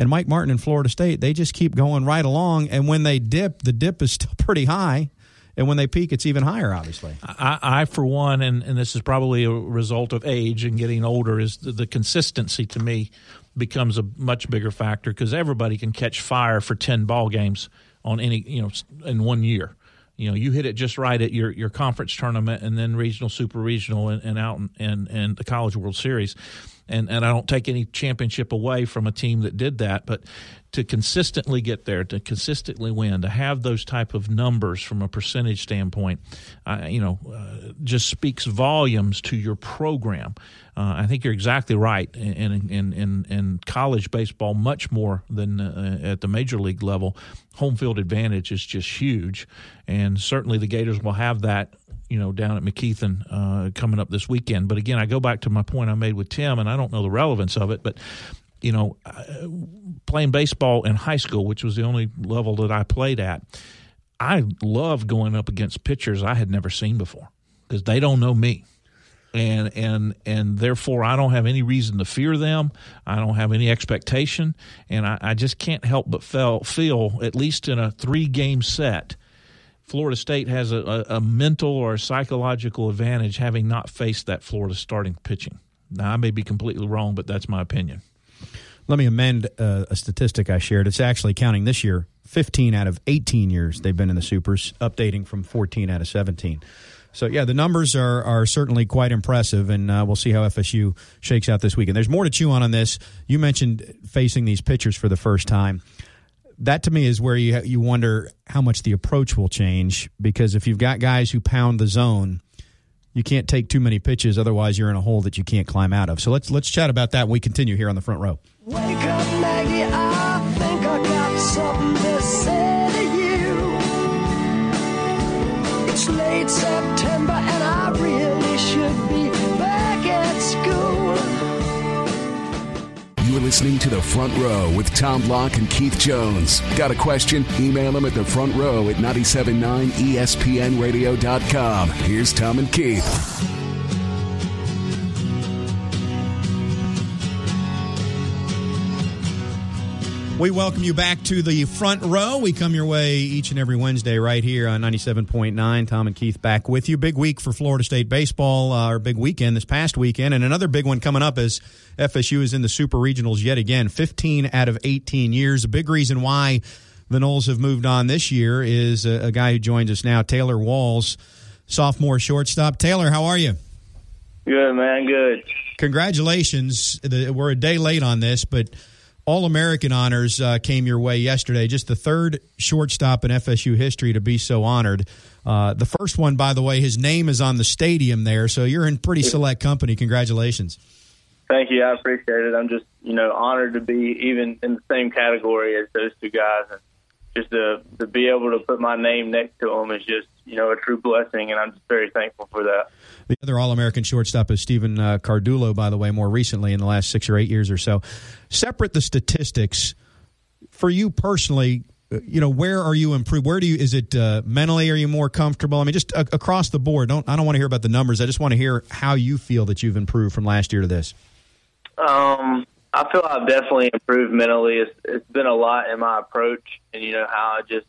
And Mike Martin in Florida State, they just keep going right along. And when they dip, the dip is still pretty high. And when they peak, it's even higher, obviously. I, I for one, and, and this is probably a result of age and getting older, is the, the consistency to me becomes a much bigger factor because everybody can catch fire for ten ball games on any you know in one year. You know, you hit it just right at your, your conference tournament and then regional, super regional, and, and out and and the College World Series. And and I don't take any championship away from a team that did that, but to consistently get there, to consistently win, to have those type of numbers from a percentage standpoint, uh, you know, uh, just speaks volumes to your program. Uh, I think you're exactly right. In, in, in, in college baseball, much more than uh, at the major league level, home field advantage is just huge. And certainly the Gators will have that you know, down at McKethan uh, coming up this weekend. But again, I go back to my point I made with Tim, and I don't know the relevance of it, but you know, uh, playing baseball in high school, which was the only level that I played at, I loved going up against pitchers I had never seen before because they don't know me. And and and therefore, I don't have any reason to fear them. I don't have any expectation, and I, I just can't help but feel, feel at least in a three game set, Florida State has a, a, a mental or a psychological advantage having not faced that Florida starting pitching. Now, I may be completely wrong, but that's my opinion. Let me amend uh, a statistic I shared. It's actually counting this year 15 out of 18 years they've been in the Supers, updating from 14 out of 17. So, yeah, the numbers are, are certainly quite impressive, and uh, we'll see how FSU shakes out this weekend. There's more to chew on on this. You mentioned facing these pitchers for the first time. That to me is where you you wonder how much the approach will change because if you've got guys who pound the zone, you can't take too many pitches, otherwise you're in a hole that you can't climb out of. So let's let's chat about that when we continue here on the front row. Wake up, Maggie, I think I got something to say to you. It's late September and I You're listening to The Front Row with Tom Block and Keith Jones. Got a question? Email them at the front row at 979ESPNradio.com. Here's Tom and Keith. We welcome you back to the front row. We come your way each and every Wednesday right here on 97.9. Tom and Keith back with you. Big week for Florida State baseball, uh, or big weekend this past weekend. And another big one coming up as FSU is in the Super Regionals yet again. 15 out of 18 years. A big reason why the Noles have moved on this year is a, a guy who joins us now, Taylor Walls, sophomore shortstop. Taylor, how are you? Good, man. Good. Congratulations. The- We're a day late on this, but all American honors uh, came your way yesterday. Just the third shortstop in FSU history to be so honored. Uh, the first one, by the way, his name is on the stadium there, so you're in pretty select company. Congratulations. Thank you. I appreciate it. I'm just, you know, honored to be even in the same category as those two guys, and just to to be able to put my name next to them is just, you know, a true blessing, and I'm just very thankful for that. The other All American shortstop is Stephen uh, Cardullo, by the way, more recently in the last six or eight years or so. Separate the statistics for you personally. uh, You know, where are you improved? Where do you? Is it uh, mentally? Are you more comfortable? I mean, just uh, across the board. Don't I don't want to hear about the numbers. I just want to hear how you feel that you've improved from last year to this. Um, I feel I've definitely improved mentally. It's, it's been a lot in my approach, and you know how I just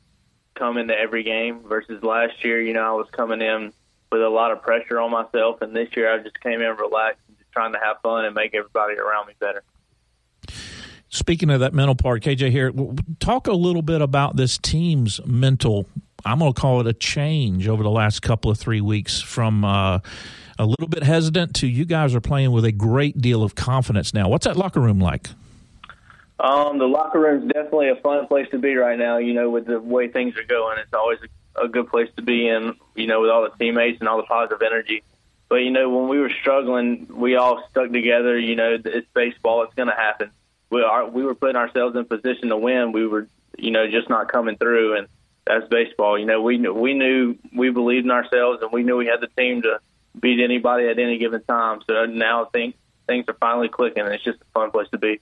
come into every game versus last year. You know, I was coming in with a lot of pressure on myself, and this year I just came in relaxed and just trying to have fun and make everybody around me better. Speaking of that mental part, KJ here, talk a little bit about this team's mental. I'm going to call it a change over the last couple of three weeks from uh, a little bit hesitant to you guys are playing with a great deal of confidence now. What's that locker room like? Um, the locker room is definitely a fun place to be right now. You know, with the way things are going, it's always a, a good place to be in. You know, with all the teammates and all the positive energy. But you know, when we were struggling, we all stuck together. You know, it's baseball; it's going to happen. We are we were putting ourselves in position to win. We were, you know, just not coming through, and that's baseball. You know, we knew, we knew we believed in ourselves, and we knew we had the team to beat anybody at any given time. So now I think things are finally clicking, and it's just a fun place to be.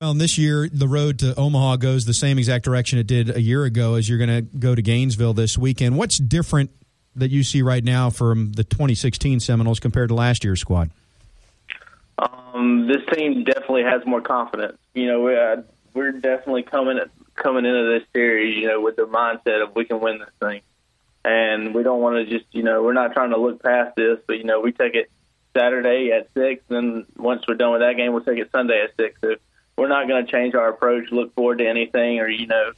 Well, and this year the road to Omaha goes the same exact direction it did a year ago. As you're going to go to Gainesville this weekend, what's different that you see right now from the 2016 Seminoles compared to last year's squad? Um, this team definitely has more confidence. You know, we, uh, we're definitely coming coming into this series, you know, with the mindset of we can win this thing, and we don't want to just, you know, we're not trying to look past this, but you know, we take it Saturday at six, and once we're done with that game, we'll take it Sunday at six. So we're not going to change our approach, look forward to anything, or you know,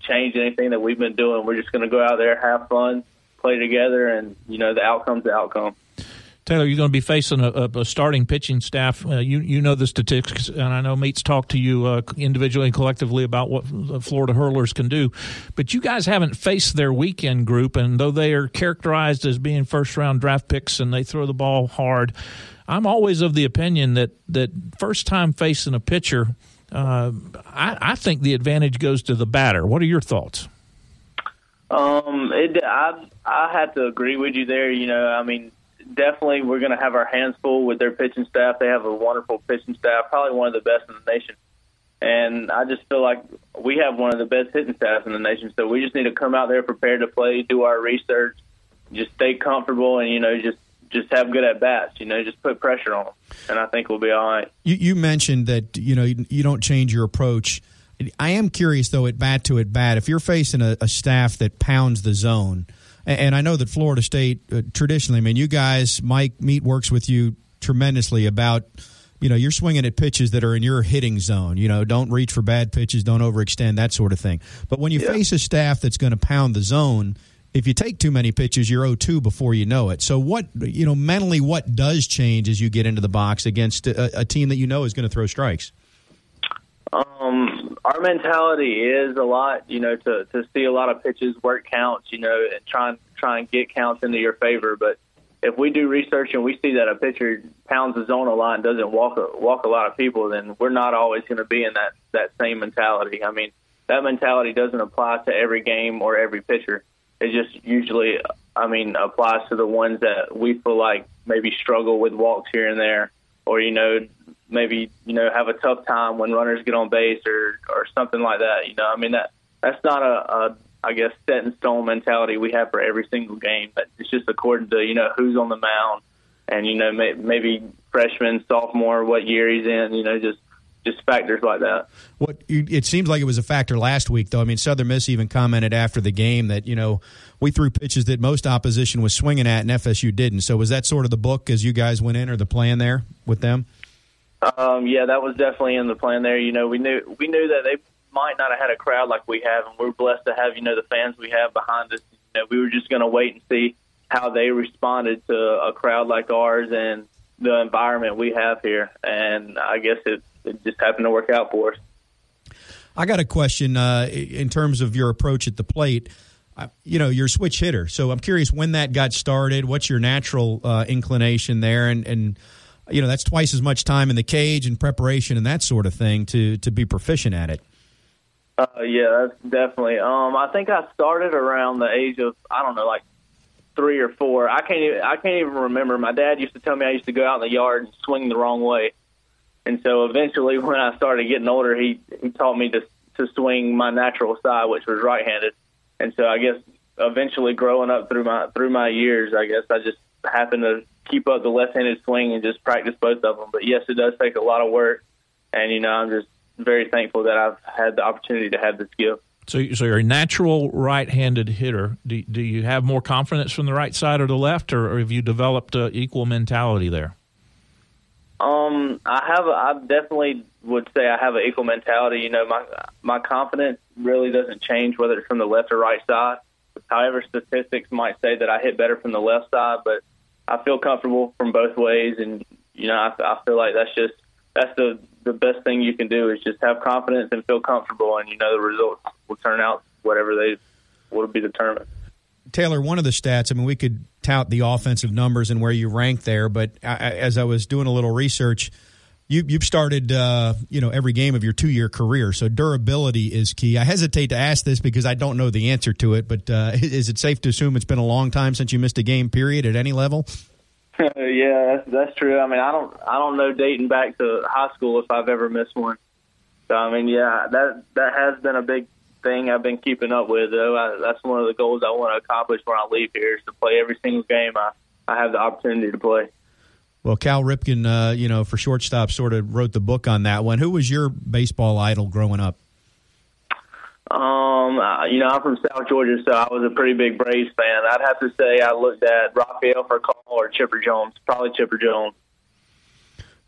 change anything that we've been doing. We're just going to go out there, have fun, play together, and you know, the outcome's the outcome. Taylor, you're going to be facing a, a, starting pitching staff. Uh, you you know the statistics, and I know Meats talked to you uh, individually and collectively about what Florida Hurlers can do. But you guys haven't faced their weekend group, and though they are characterized as being first round draft picks and they throw the ball hard, I'm always of the opinion that that first time facing a pitcher, uh, I, I think the advantage goes to the batter. What are your thoughts? Um, it, I I have to agree with you there. You know, I mean, definitely we're going to have our hands full with their pitching staff. They have a wonderful pitching staff, probably one of the best in the nation. And I just feel like we have one of the best hitting staffs in the nation. So we just need to come out there prepared to play, do our research, just stay comfortable, and you know, just just have good at bats. You know, just put pressure on them, and I think we'll be all right. You, you mentioned that you know you, you don't change your approach. I am curious though, at bat to at bat, if you're facing a, a staff that pounds the zone and I know that Florida State uh, traditionally, I mean, you guys, Mike Meat works with you tremendously about, you know, you're swinging at pitches that are in your hitting zone. You know, don't reach for bad pitches, don't overextend, that sort of thing. But when you yeah. face a staff that's going to pound the zone, if you take too many pitches, you're 0-2 before you know it. So what, you know, mentally, what does change as you get into the box against a, a team that you know is going to throw strikes? Um, our mentality is a lot, you know, to to see a lot of pitches, work counts, you know, and try and try and get counts into your favor. But if we do research and we see that a pitcher pounds the zone a lot and doesn't walk a, walk a lot of people, then we're not always going to be in that that same mentality. I mean, that mentality doesn't apply to every game or every pitcher. It just usually, I mean, applies to the ones that we feel like maybe struggle with walks here and there, or you know, maybe you know have a tough time when runners get on base or or something like that. You know, I mean that that's not a, a I guess set in stone mentality we have for every single game. But it's just according to you know who's on the mound and you know may, maybe freshman, sophomore, what year he's in. You know, just just factors like that. What it seems like it was a factor last week, though. I mean, Southern Miss even commented after the game that you know we threw pitches that most opposition was swinging at, and FSU didn't. So was that sort of the book as you guys went in, or the plan there with them? Um, yeah, that was definitely in the plan there. You know, we knew we knew that they might not have had a crowd like we have, and we're blessed to have you know the fans we have behind us. You know, we were just going to wait and see how they responded to a crowd like ours and the environment we have here, and I guess it, it just happened to work out for us. I got a question uh, in terms of your approach at the plate. You know, you're a switch hitter, so I'm curious when that got started. What's your natural uh, inclination there, and and you know that's twice as much time in the cage and preparation and that sort of thing to to be proficient at it. Uh, yeah, that's definitely. Um, I think I started around the age of I don't know, like three or four. I can't even, I can't even remember. My dad used to tell me I used to go out in the yard and swing the wrong way, and so eventually, when I started getting older, he he taught me to to swing my natural side, which was right-handed. And so I guess eventually, growing up through my through my years, I guess I just happened to keep up the left-handed swing and just practice both of them. But yes, it does take a lot of work, and you know I'm just very thankful that I've had the opportunity to have the skill. So, so you're a natural right-handed hitter. Do, do you have more confidence from the right side or the left, or, or have you developed an equal mentality there? Um, I have. A, I definitely would say I have an equal mentality. You know, my my confidence really doesn't change whether it's from the left or right side. However, statistics might say that I hit better from the left side, but I feel comfortable from both ways, and you know, I, I feel like that's just that's the the best thing you can do is just have confidence and feel comfortable, and you know the results will turn out whatever they will be determined. Taylor, one of the stats. I mean, we could tout the offensive numbers and where you rank there, but I, as I was doing a little research, you, you've started, uh, you know, every game of your two-year career, so durability is key. I hesitate to ask this because I don't know the answer to it, but uh, is it safe to assume it's been a long time since you missed a game? Period at any level. yeah, that's, that's true. I mean, I don't, I don't know dating back to high school if I've ever missed one. So I mean, yeah, that that has been a big thing I've been keeping up with. Though I, that's one of the goals I want to accomplish when I leave here is to play every single game I, I have the opportunity to play. Well, Cal Ripken, uh, you know, for shortstop, sort of wrote the book on that one. Who was your baseball idol growing up? Um, uh, you know, I'm from South Georgia, so I was a pretty big Braves fan. I'd have to say I looked at Rafael Furcal or Chipper Jones, probably Chipper Jones.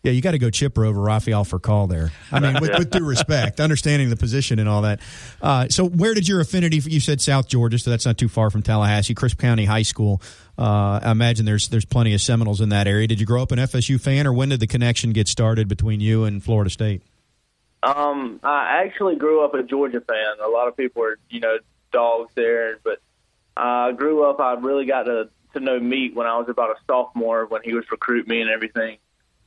Yeah, you got to go chipper over Rafael Furcal there. I mean, with, with due respect, understanding the position and all that. Uh, so, where did your affinity? You said South Georgia, so that's not too far from Tallahassee, Crisp County High School. Uh, I imagine there's there's plenty of Seminoles in that area. Did you grow up an FSU fan, or when did the connection get started between you and Florida State? Um, I actually grew up a Georgia fan. A lot of people are, you know, dogs there, but I grew up. I really got to to know Meat when I was about a sophomore when he was recruit me and everything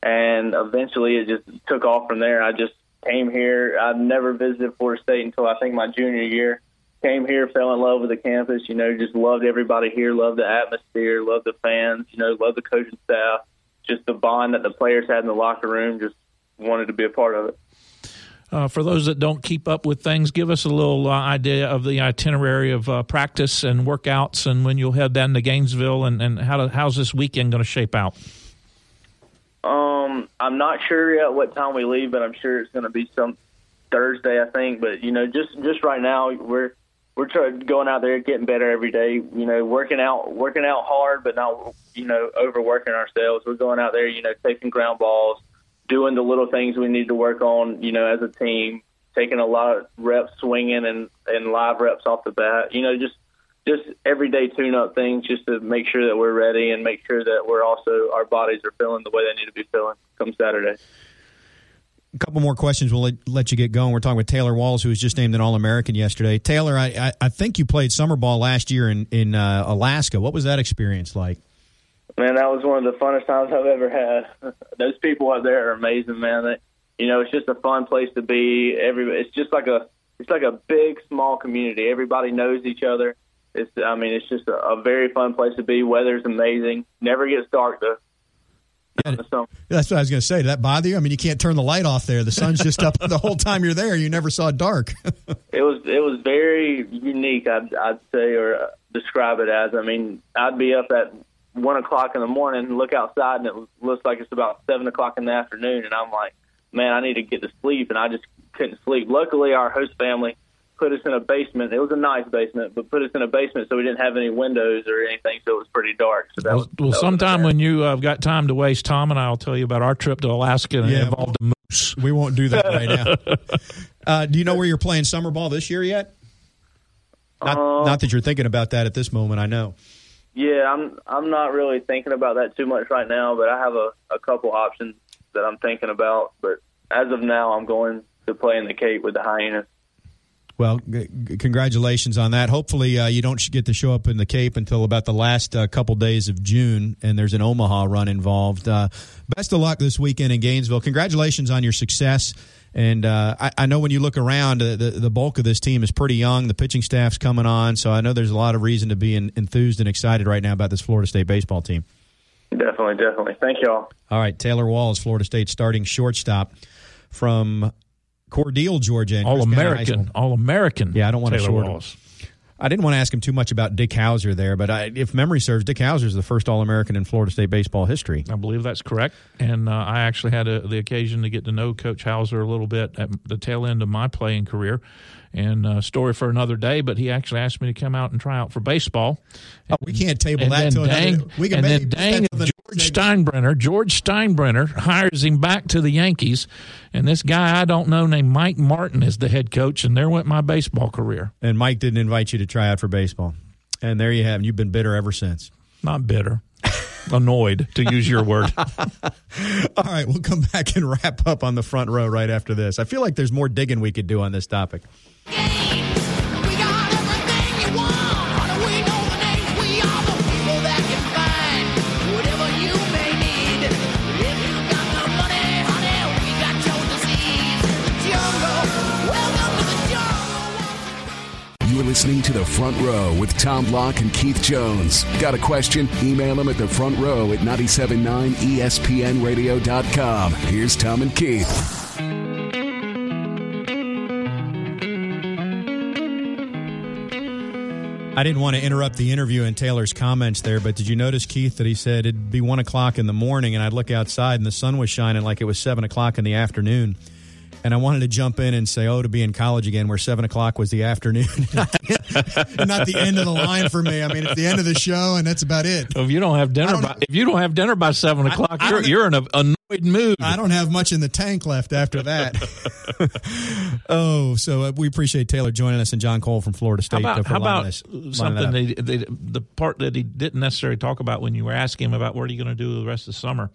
and eventually it just took off from there. I just came here. I never visited Florida State until I think my junior year. Came here, fell in love with the campus. You know, just loved everybody here, loved the atmosphere, loved the fans. You know, loved the coaching staff. Just the bond that the players had in the locker room. Just wanted to be a part of it. Uh, for those that don't keep up with things, give us a little uh, idea of the itinerary of uh, practice and workouts, and when you'll head down to Gainesville, and, and how to, how's this weekend going to shape out? Um, I'm not sure yet what time we leave, but I'm sure it's going to be some Thursday, I think. But you know, just just right now, we're we're trying going out there, getting better every day. You know, working out working out hard, but not you know overworking ourselves. We're going out there, you know, taking ground balls, doing the little things we need to work on. You know, as a team, taking a lot of reps swinging and and live reps off the bat. You know, just just everyday tune up things just to make sure that we're ready and make sure that we're also our bodies are feeling the way they need to be feeling come Saturday. A couple more questions. We'll let, you get going. We're talking with Taylor Walls, who was just named an All American yesterday. Taylor, I, I, I, think you played summer ball last year in in uh, Alaska. What was that experience like? Man, that was one of the funnest times I've ever had. Those people out there are amazing, man. They, you know, it's just a fun place to be. Every it's just like a it's like a big small community. Everybody knows each other it's I mean it's just a, a very fun place to be. Weather's amazing. Never gets dark though. Yeah, that's what I was going to say. Did that bother you? I mean, you can't turn the light off there. The sun's just up the whole time you're there. You never saw dark. it was it was very unique. I'd, I'd say or uh, describe it as. I mean, I'd be up at one o'clock in the morning, look outside, and it looks like it's about seven o'clock in the afternoon, and I'm like, man, I need to get to sleep, and I just couldn't sleep. Luckily, our host family put us in a basement. It was a nice basement, but put us in a basement so we didn't have any windows or anything, so it was pretty dark. So that well, was, well that sometime when you have uh, got time to waste, Tom and I will tell you about our trip to Alaska and yeah, it involved a moose. We won't do that right now. uh, do you know where you're playing summer ball this year yet? Not, um, not that you're thinking about that at this moment. I know. Yeah, I'm. I'm not really thinking about that too much right now, but I have a, a couple options that I'm thinking about. But as of now, I'm going to play in the Cape with the Hyannis. Well, g- congratulations on that. Hopefully, uh, you don't get to show up in the Cape until about the last uh, couple days of June, and there's an Omaha run involved. Uh, best of luck this weekend in Gainesville. Congratulations on your success. And uh, I, I, know when you look around, uh, the, the bulk of this team is pretty young. The pitching staff's coming on, so I know there's a lot of reason to be in, enthused and excited right now about this Florida State baseball team. Definitely, definitely. Thank you all. All right, Taylor Walls, Florida State starting shortstop from Cordele, Georgia. All American. All American. Yeah, I don't want Taylor to short Walls. him. I didn't want to ask him too much about Dick Howser there, but I, if memory serves, Dick Howser is the first All American in Florida State baseball history. I believe that's correct. And uh, I actually had a, the occasion to get to know Coach Howser a little bit at the tail end of my playing career and uh, story for another day. But he actually asked me to come out and try out for baseball. Oh, we can't table that to dang, another. We can and then dang, George Steinbrenner, George Steinbrenner hires him back to the Yankees, and this guy I don't know named Mike Martin is the head coach, and there went my baseball career. And Mike didn't invite you to try out for baseball, and there you have. You've been bitter ever since. Not bitter. Annoyed, to use your word. All right, we'll come back and wrap up on the front row right after this. I feel like there's more digging we could do on this topic. You're listening to The Front Row with Tom Block and Keith Jones. Got a question? Email them at the front row at 979ESPNradio.com. Here's Tom and Keith. I didn't want to interrupt the interview and Taylor's comments there, but did you notice, Keith, that he said it'd be one o'clock in the morning and I'd look outside and the sun was shining like it was seven o'clock in the afternoon? And I wanted to jump in and say, oh, to be in college again where seven o'clock was the afternoon. not the end of the line for me. I mean, it's the end of the show and that's about it. If you don't have dinner, by, if you don't have dinner by seven o'clock, I, I you're, you're in a, a mood. I don't have much in the tank left after that. oh, so uh, we appreciate Taylor joining us and John Cole from Florida State. How about, for how about us- something they, they, the part that he didn't necessarily talk about when you were asking him about what are you going to do the rest of the summer?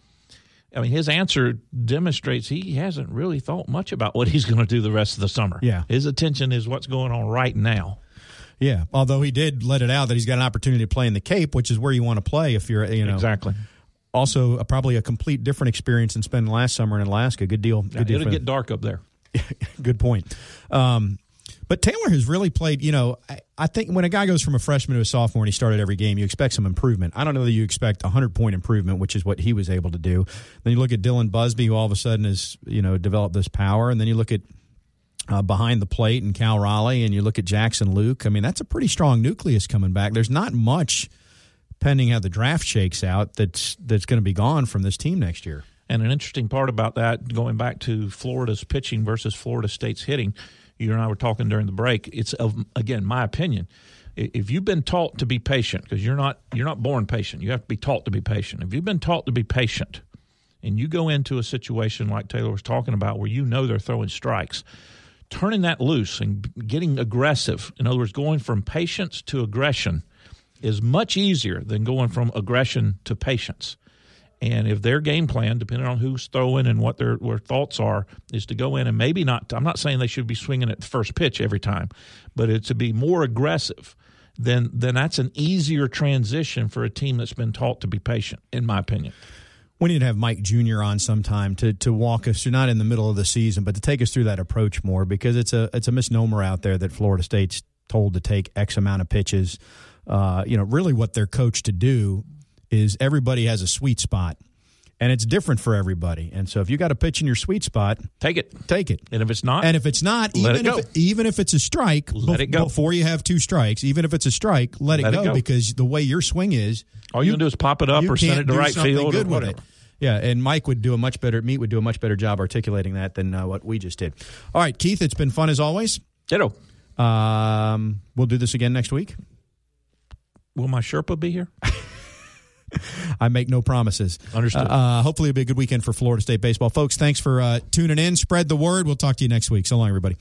I mean, his answer demonstrates he hasn't really thought much about what he's going to do the rest of the summer. Yeah. his attention is what's going on right now. Yeah, although he did let it out that he's got an opportunity to play in the Cape, which is where you want to play if you're, you know, Exactly. Also, probably a complete different experience than spending last summer in Alaska. Good deal. Good deal. It'll get them. dark up there. Good point. Um, but Taylor has really played. You know, I, I think when a guy goes from a freshman to a sophomore and he started every game, you expect some improvement. I don't know that you expect a hundred point improvement, which is what he was able to do. Then you look at Dylan Busby, who all of a sudden has you know developed this power, and then you look at uh, behind the plate and Cal Raleigh, and you look at Jackson Lueck. I mean, that's a pretty strong nucleus coming back. There's not much pending how the draft shakes out that's that's going to be gone from this team next year. And an interesting part about that, going back to Florida's pitching versus Florida State's hitting, you and I were talking during the break. It's of again my opinion. If you've been taught to be patient, because you're not you're not born patient, you have to be taught to be patient. If you've been taught to be patient, and you go into a situation like Taylor was talking about, where you know they're throwing strikes, turning that loose and getting aggressive. In other words, going from patience to aggression is much easier than going from aggression to patience. And if their game plan, depending on who's throwing and what their, their thoughts are, is to go in and maybe not, I'm not saying they should be swinging at the first pitch every time, but it's to be more aggressive, then, then that's an easier transition for a team that's been taught to be patient, in my opinion. We need to have Mike Jr. on sometime to to walk us through, not in the middle of the season, but to take us through that approach more because it's a it's a misnomer out there that Florida State's told to take X amount of pitches. Uh, you know, really what they're coached to do is everybody has a sweet spot, and it's different for everybody. And so if you got a pitch in your sweet spot, Take it. take it. And if it's not, And if it's not, Let even it go. if even if it's a strike, Let bef- it go. before you have two strikes. Even if it's a strike, let it, Let it go, go. because the way your swing is, all you, can do is pop it up or send it to right field or whatever. Yeah, and Mike would do a much better. Meat would do a much better job articulating that than uh, what we just did. All right, Keith, it's been fun as always. Ditto. Um, we'll do this again next week. Will my Sherpa be here? I make no promises. Understood. Uh, hopefully, it'll be a good weekend for Florida State baseball, folks. Thanks for uh, tuning in. Spread the word. We'll talk to you next week. So long, everybody.